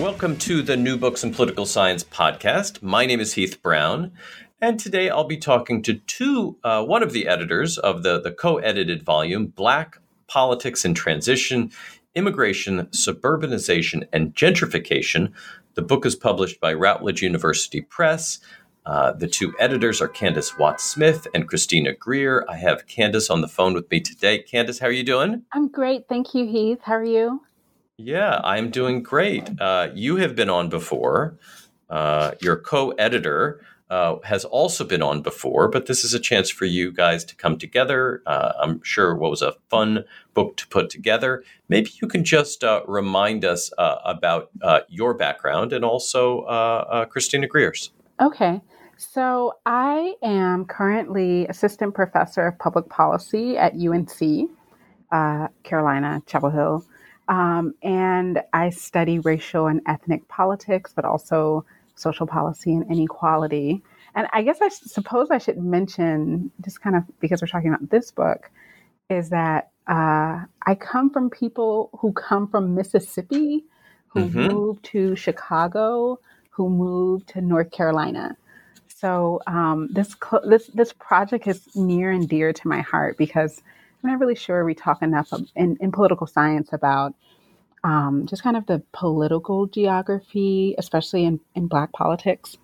Welcome to the New Books in Political Science podcast. My name is Heath Brown, and today I'll be talking to two, uh, one of the editors of the, the co edited volume, Black Politics and Transition Immigration, Suburbanization, and Gentrification. The book is published by Routledge University Press. Uh, the two editors are Candis Watts Smith and Christina Greer. I have Candis on the phone with me today. Candis, how are you doing? I'm great. Thank you, Heath. How are you? Yeah, I'm doing great. Uh, you have been on before. Uh, your co editor uh, has also been on before, but this is a chance for you guys to come together. Uh, I'm sure what was a fun book to put together. Maybe you can just uh, remind us uh, about your background and also Christina Greer's. Okay. So I am currently assistant professor of public policy at UNC, Carolina, Chapel Hill. Um, and I study racial and ethnic politics, but also social policy and inequality. And I guess I suppose I should mention, just kind of because we're talking about this book, is that uh, I come from people who come from Mississippi, who mm-hmm. moved to Chicago, who moved to North Carolina. So um, this this this project is near and dear to my heart because I'm not really sure we talk enough in, in political science about um, just kind of the political geography, especially in, in Black politics.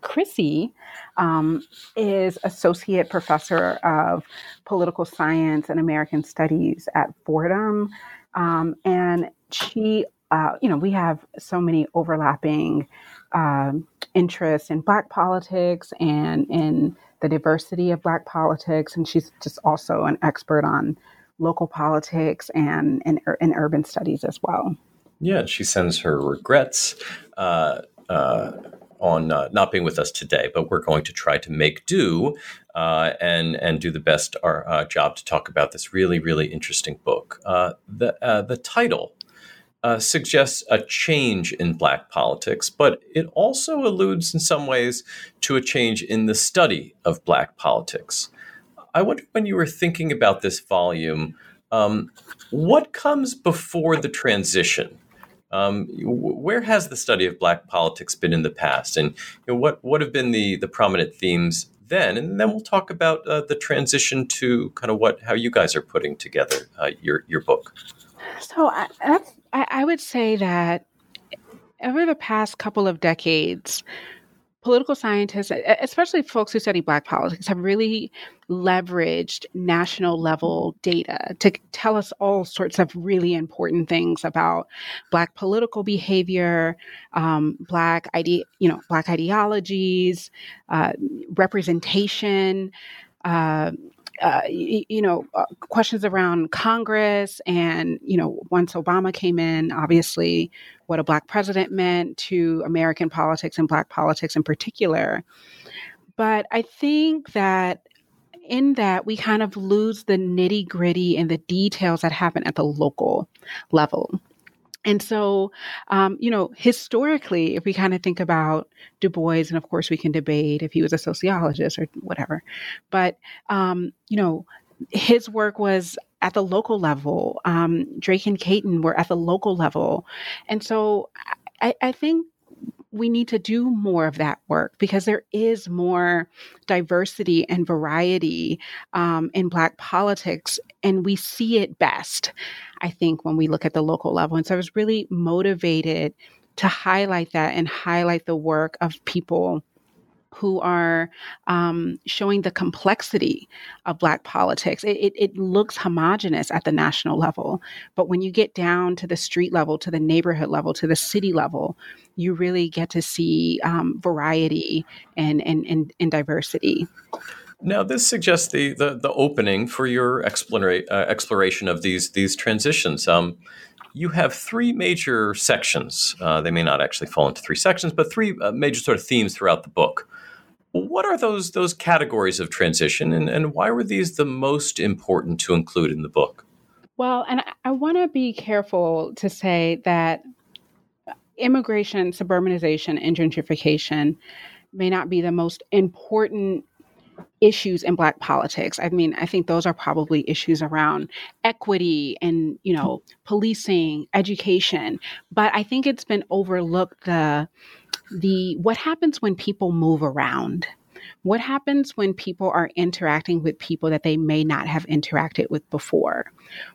Chrissy um, is associate professor of political science and American studies at Fordham, um, and she, uh, you know, we have so many overlapping uh, interests in Black politics and in the diversity of Black politics, and she's just also an expert on local politics and, and urban studies as well. Yeah, she sends her regrets uh, uh, on uh, not being with us today, but we're going to try to make do uh, and and do the best our uh, job to talk about this really really interesting book. Uh, the the title uh, suggests a change in black politics, but it also alludes in some ways to a change in the study of black politics. I wonder when you were thinking about this volume, um, what comes before the transition? Um, where has the study of black politics been in the past, and you know, what what have been the the prominent themes then? And then we'll talk about uh, the transition to kind of what how you guys are putting together uh, your your book. So I, I, I would say that over the past couple of decades, political scientists, especially folks who study Black politics, have really leveraged national level data to tell us all sorts of really important things about Black political behavior, um, Black ide- you know, Black ideologies, uh, representation. Uh, uh, you, you, know, uh, questions around Congress, and you know, once Obama came in, obviously, what a black president meant to American politics and black politics in particular. But I think that in that we kind of lose the nitty gritty and the details that happen at the local level. And so, um, you know, historically, if we kind of think about Du Bois, and of course we can debate if he was a sociologist or whatever, but, um, you know, his work was at the local level. Um, Drake and Cayton were at the local level. And so I, I think we need to do more of that work because there is more diversity and variety um, in Black politics, and we see it best, I think, when we look at the local level. And so I was really motivated to highlight that and highlight the work of people who are um, showing the complexity of Black politics. It, it, it, looks homogenous at the national level, but when you get down to the street level, to the neighborhood level, to the city level, you really get to see um, variety and, and, and, and, diversity. Now, this suggests the, the, the opening for your explora- uh, exploration of these, these transitions. Um, you have three major sections. Uh, they may not actually fall into three sections, but three uh, major sort of themes throughout the book. What are those those categories of transition, and, and why were these the most important to include in the book? Well, and I, I want to be careful to say that immigration, suburbanization, and gentrification may not be the most important issues in black politics. I mean i think those are probably issues around equity and you know policing education. But i think it's been overlooked the the what happens when people move around what happens when people are interacting with people that they may not have interacted with before?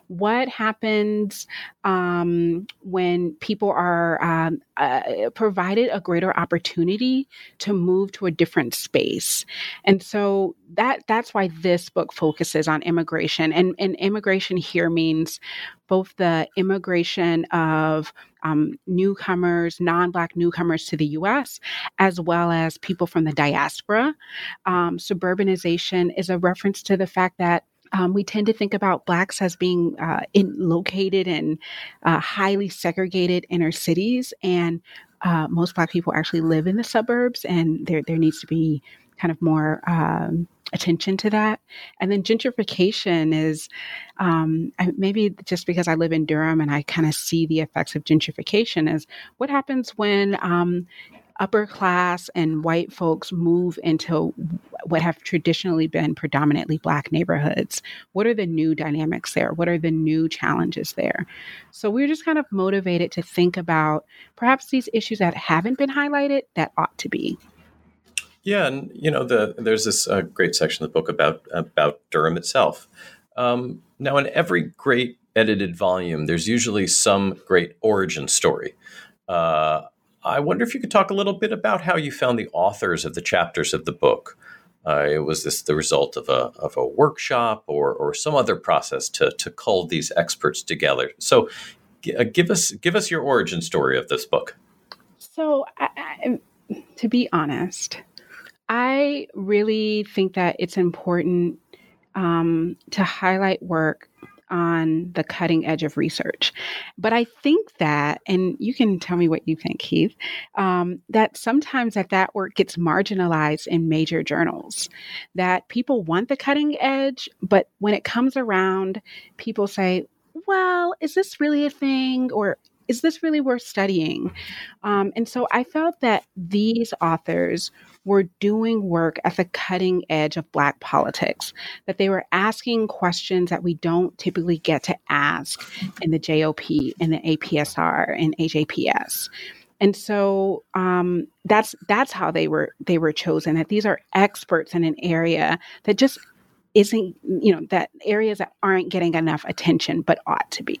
What happens um, when people are um, uh, provided a greater opportunity to move to a different space? And so that that's why this book focuses on immigration, and, and immigration here means both the immigration of um, newcomers, non Black newcomers to the US, as well as people from the diaspora. Um, suburbanization is a reference to the fact that um, we tend to think about blacks as being uh, in, located in uh, highly segregated inner cities, and uh, most black people actually live in the suburbs, and there there needs to be kind of more um, attention to that. And then gentrification is um, maybe just because I live in Durham and I kind of see the effects of gentrification is what happens when um, upper class and white folks move into what have traditionally been predominantly black neighborhoods? What are the new dynamics there? What are the new challenges there? So we're just kind of motivated to think about perhaps these issues that haven't been highlighted that ought to be yeah, and you know, the, there's this uh, great section of the book about about Durham itself. Um, now, in every great edited volume, there's usually some great origin story. Uh, I wonder if you could talk a little bit about how you found the authors of the chapters of the book. Uh, was this the result of a of a workshop or or some other process to to cull these experts together? So, uh, give us give us your origin story of this book. So, I, I, to be honest, I really think that it's important um, to highlight work on the cutting edge of research. But I think that, and you can tell me what you think, Heath, um, that sometimes that that work gets marginalized in major journals. That people want the cutting edge, but when it comes around, people say, well, is this really a thing? Or is this really worth studying? Um, and so I felt that these authors were doing work at the cutting edge of Black politics, that they were asking questions that we don't typically get to ask in the JOP, in the APSR, and AJPS. And so um, that's that's how they were they were chosen. That these are experts in an area that just isn't you know that areas that aren't getting enough attention but ought to be.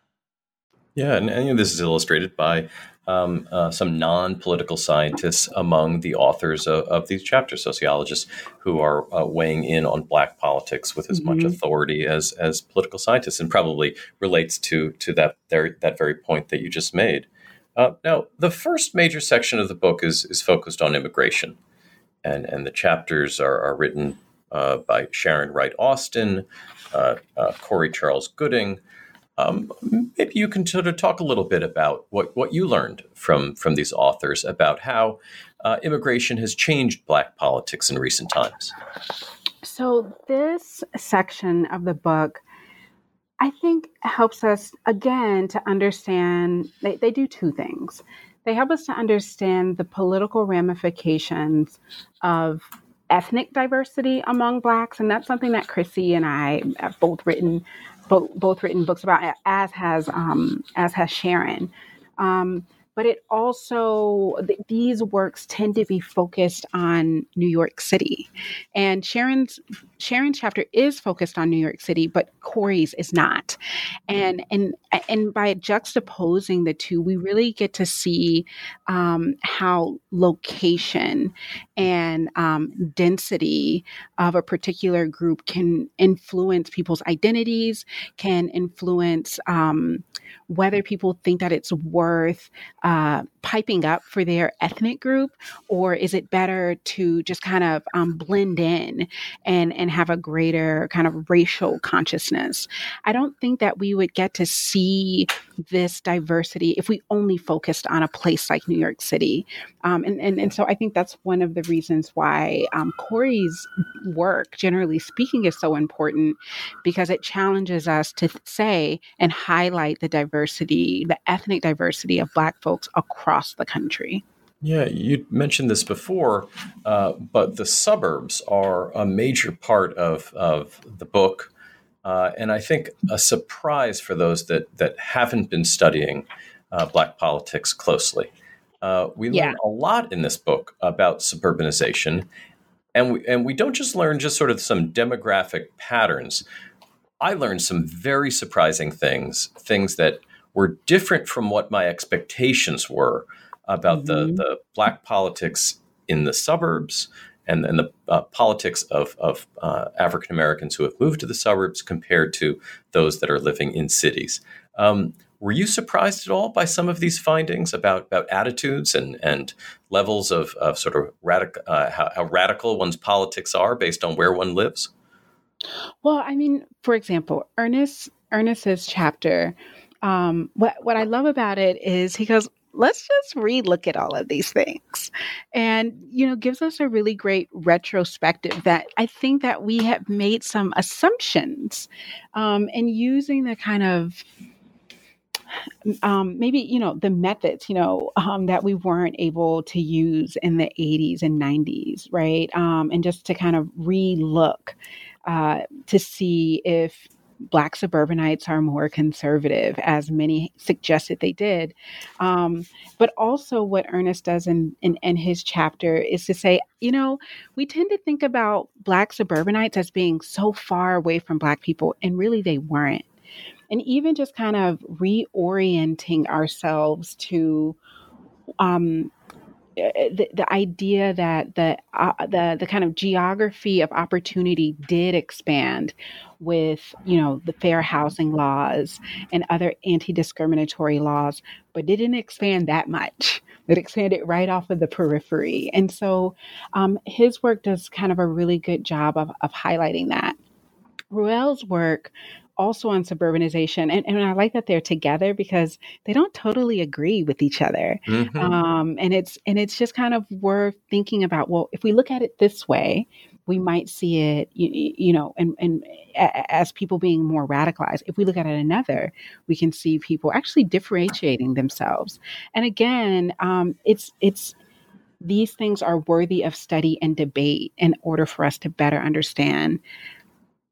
Yeah, and, and this is illustrated by um, uh, some non political scientists among the authors of, of, these chapters, sociologists who are uh, weighing in on black politics with as mm-hmm. much authority as, as political scientists, and probably relates to, to that, there, that very point that you just made. Uh, now, the first major section of the book is is focused on immigration, and and the chapters are, are written uh, by Sharon Wright Austin, uh, uh Cory Charles Gooding. Um, maybe you can sort of talk a little bit about what, what you learned from from these authors about how uh, immigration has changed Black politics in recent times. So this section of the book I think helps us again to understand they, they do two things. They help us to understand the political ramifications of ethnic diversity among blacks and that's something that chrissy and i have both written both, both written books about as has um, as has sharon. Um, but it also these works tend to be focused on New York City, and Sharon's Sharon's chapter is focused on New York City, but Cory's is not, and and and by juxtaposing the two, we really get to see um, how location and um, density of a particular group can influence people's identities, can influence um, whether people think that it's worth uh, piping up for their ethnic group, or is it better to just kind of um, blend in and and have a greater kind of racial consciousness? I don't think that we would get to see this diversity if we only focused on a place like New York City, um, and, and and so I think that's one of the reasons why um, Cory's work, generally speaking, is so important because it challenges us to say and highlight the diversity, the ethnic diversity of Black folks across the country. Yeah, you mentioned this before, uh, but the suburbs are a major part of, of the book. Uh, and I think a surprise for those that, that haven't been studying uh, Black politics closely. Uh, we yeah. learn a lot in this book about suburbanization. And we, and we don't just learn just sort of some demographic patterns. I learned some very surprising things, things that were different from what my expectations were about mm-hmm. the, the black politics in the suburbs and, and the uh, politics of, of uh, African Americans who have moved to the suburbs compared to those that are living in cities. Um, were you surprised at all by some of these findings about, about attitudes and, and levels of, of sort of radic- uh, how, how radical one's politics are based on where one lives? Well, I mean, for example, Ernest Ernest's chapter um, what what I love about it is he goes, let's just relook at all of these things, and you know, gives us a really great retrospective that I think that we have made some assumptions, um, and using the kind of um, maybe you know the methods you know um, that we weren't able to use in the 80s and 90s right? Um, and just to kind of re-look uh, to see if Black suburbanites are more conservative, as many suggested they did. Um, but also, what Ernest does in, in, in his chapter is to say, you know, we tend to think about Black suburbanites as being so far away from Black people, and really they weren't. And even just kind of reorienting ourselves to um, the, the idea that the uh, the the kind of geography of opportunity did expand with, you know, the fair housing laws and other anti-discriminatory laws, but didn't expand that much. It expanded right off of the periphery. And so um, his work does kind of a really good job of, of highlighting that. Reuel's work also on suburbanization and, and i like that they're together because they don't totally agree with each other mm-hmm. um, and it's and it's just kind of worth thinking about well if we look at it this way we might see it, you, you know, and, and as people being more radicalized. If we look at it another, we can see people actually differentiating themselves. And again, um, it's it's these things are worthy of study and debate in order for us to better understand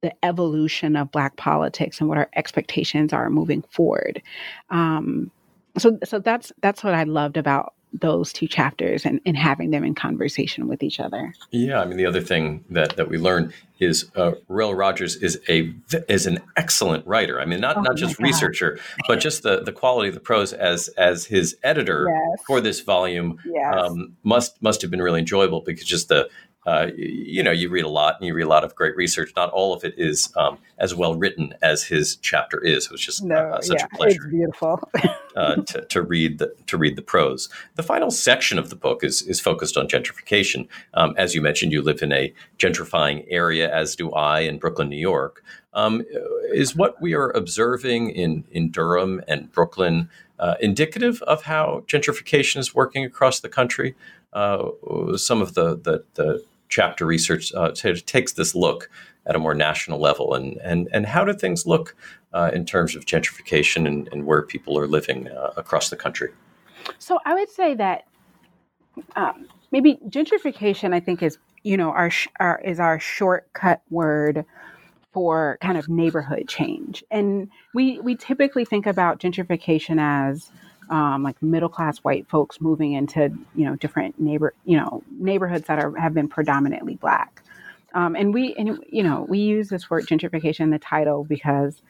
the evolution of Black politics and what our expectations are moving forward. Um, so, so that's that's what I loved about those two chapters and, and having them in conversation with each other. Yeah, I mean the other thing that, that we learned is uh, Rogers is a is an excellent writer. I mean not, oh not just researcher, but just the, the quality of the prose as as his editor yes. for this volume yes. um, must must have been really enjoyable because just the uh, you know, you read a lot and you read a lot of great research. Not all of it is um, as well written as his chapter is. It was just no, uh, such yeah, a pleasure. It's beautiful uh, to, to, read the to read the prose. The final section of the book is is focused on gentrification. Um, as you mentioned, you live in a gentrifying area, as do I in Brooklyn, New York. Um, is what we are observing in in Durham and Brooklyn uh, indicative of how gentrification is working across the country? Uh, some of the the, the chapter research uh, t- takes this look at a more national level, and and and how do things look uh, in terms of gentrification and, and where people are living uh, across the country? So I would say that um, maybe gentrification, I think, is you know our, sh- our is our shortcut word for kind of neighborhood change, and we we typically think about gentrification as um, like middle class white folks moving into you know different neighbor you know neighborhoods that are have been predominantly black. Um, and we and you know we use this word gentrification in the title because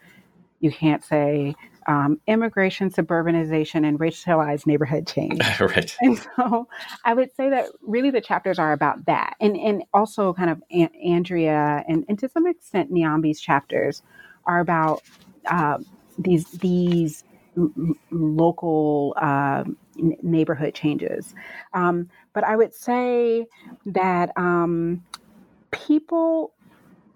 you can't say um, immigration, suburbanization, and racialized neighborhood change. right. And so I would say that really the chapters are about that, and and also kind of Andrea and, and to some extent Niambi's chapters are about uh, these these local uh, neighborhood changes. Um, but I would say that um, people,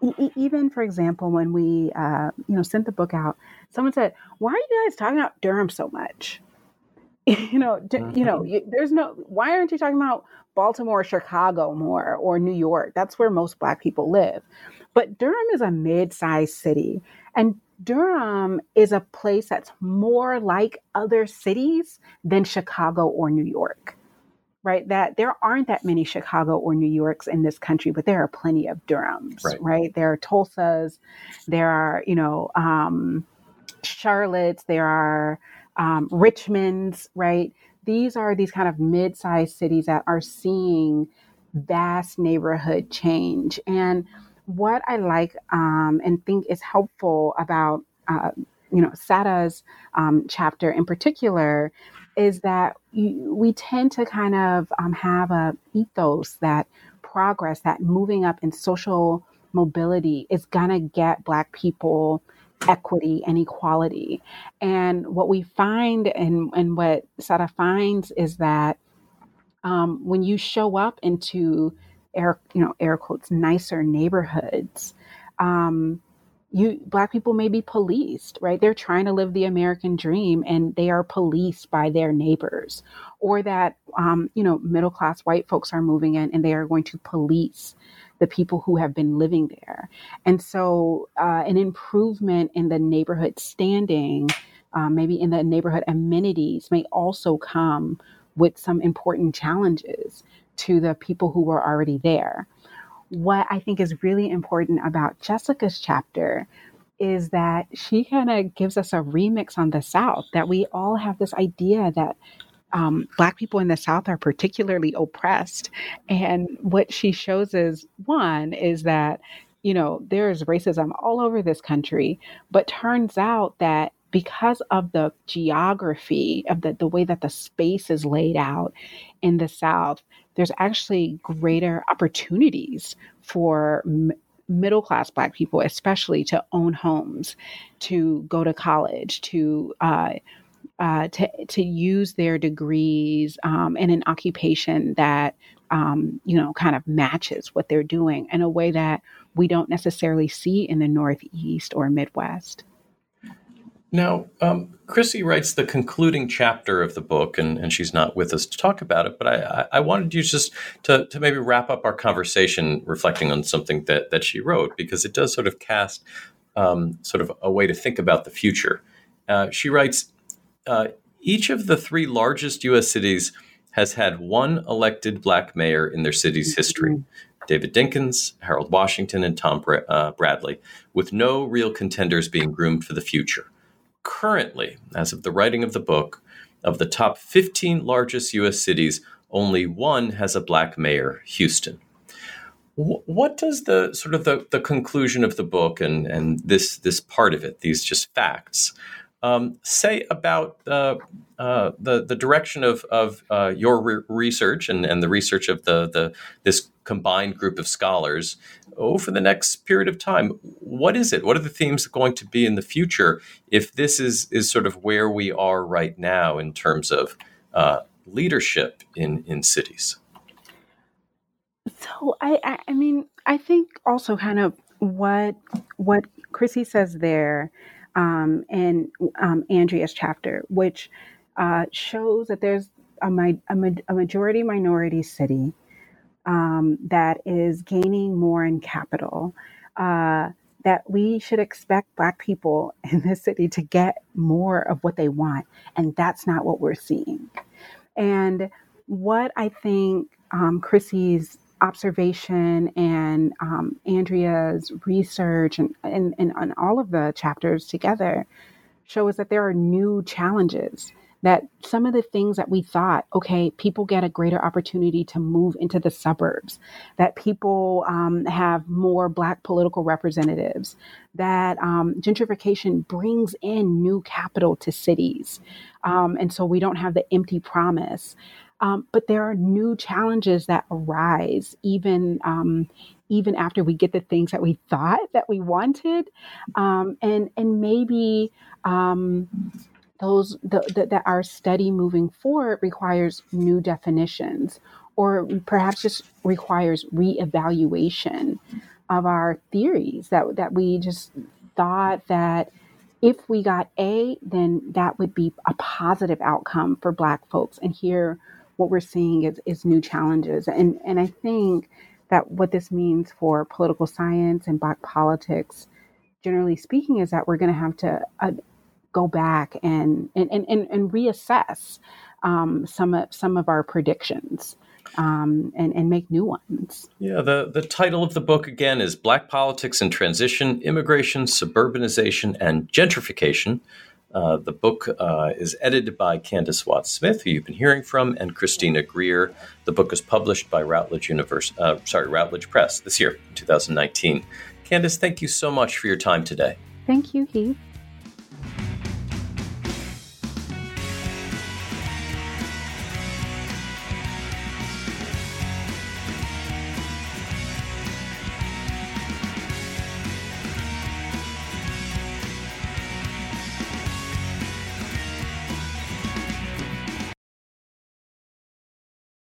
e- even for example, when we uh, you know sent the book out, someone said, "Why are you guys talking about Durham so much?" you know, mm-hmm. you know, you, there's no. Why aren't you talking about Baltimore, Chicago more, or New York? That's where most Black people live. But Durham is a mid-sized city, and Durham is a place that's more like other cities than Chicago or New York, right? That there aren't that many Chicago or New Yorks in this country, but there are plenty of Durhams, right? right? There are Tulsas, there are, you know, um, Charlottes, there are um, Richmonds, right? These are these kind of mid sized cities that are seeing vast neighborhood change. And what I like um, and think is helpful about uh, you know Sada's um, chapter in particular is that you, we tend to kind of um, have a ethos that progress, that moving up in social mobility is gonna get Black people equity and equality. And what we find and, and what Sada finds is that um, when you show up into air you know air quotes nicer neighborhoods um, you black people may be policed right? They're trying to live the american dream and they are policed by their neighbors or that um, you know middle class white folks are moving in and they are going to police the people who have been living there. And so uh, an improvement in the neighborhood standing uh, maybe in the neighborhood amenities may also come with some important challenges to the people who were already there. What I think is really important about Jessica's chapter is that she kind of gives us a remix on the South, that we all have this idea that um, Black people in the South are particularly oppressed. And what she shows is one, is that, you know, there's racism all over this country, but turns out that because of the geography of the, the way that the space is laid out in the South, there's actually greater opportunities for m- middle class Black people, especially to own homes, to go to college, to uh, uh, to to use their degrees um, in an occupation that um, you know kind of matches what they're doing in a way that we don't necessarily see in the Northeast or Midwest. Now, um, Chrissy writes the concluding chapter of the book, and, and she's not with us to talk about it. But I, I wanted you just to, to maybe wrap up our conversation reflecting on something that, that she wrote, because it does sort of cast um, sort of a way to think about the future. Uh, she writes uh, Each of the three largest U.S. cities has had one elected black mayor in their city's history. David Dinkins, Harold Washington, and Tom uh, Bradley, with no real contenders being groomed for the future currently, as of the writing of the book, of the top 15 largest U.S. cities, only one has a black mayor, Houston. what does the sort of the, the conclusion of the book and, and this this part of it, these just facts, um, say about uh, uh, the the direction of of uh, your re- research and, and the research of the the this combined group of scholars over the next period of time. What is it? What are the themes going to be in the future if this is is sort of where we are right now in terms of uh, leadership in in cities? So I, I I mean I think also kind of what what Chrissy says there um, in um, Andrea's chapter, which uh, shows that there's a, a, a majority minority city um, that is gaining more in capital. Uh, that we should expect Black people in this city to get more of what they want. And that's not what we're seeing. And what I think um, Chrissy's observation and um, Andrea's research and, and, and, and all of the chapters together show us that there are new challenges that some of the things that we thought, okay, people get a greater opportunity to move into the suburbs, that people um, have more Black political representatives, that um, gentrification brings in new capital to cities. Um, and so we don't have the empty promise. Um, but there are new challenges that arise even um, even after we get the things that we thought that we wanted, um, and and maybe um, those the, the, that our study moving forward requires new definitions, or perhaps just requires reevaluation of our theories that that we just thought that if we got A, then that would be a positive outcome for Black folks. And here what we're seeing is, is new challenges. And, and I think that what this means for political science and Black politics, generally speaking, is that we're going to have to uh, go back and, and, and, and reassess um, some, of, some of our predictions. Um, and, and make new ones. Yeah, the, the title of the book again is Black Politics and Transition Immigration, Suburbanization, and Gentrification uh, the book uh, is edited by Candis Watts Smith, who you've been hearing from, and Christina Greer. The book is published by Routledge University, uh, sorry, Routledge Press this year, 2019. Candis, thank you so much for your time today. Thank you, Heath.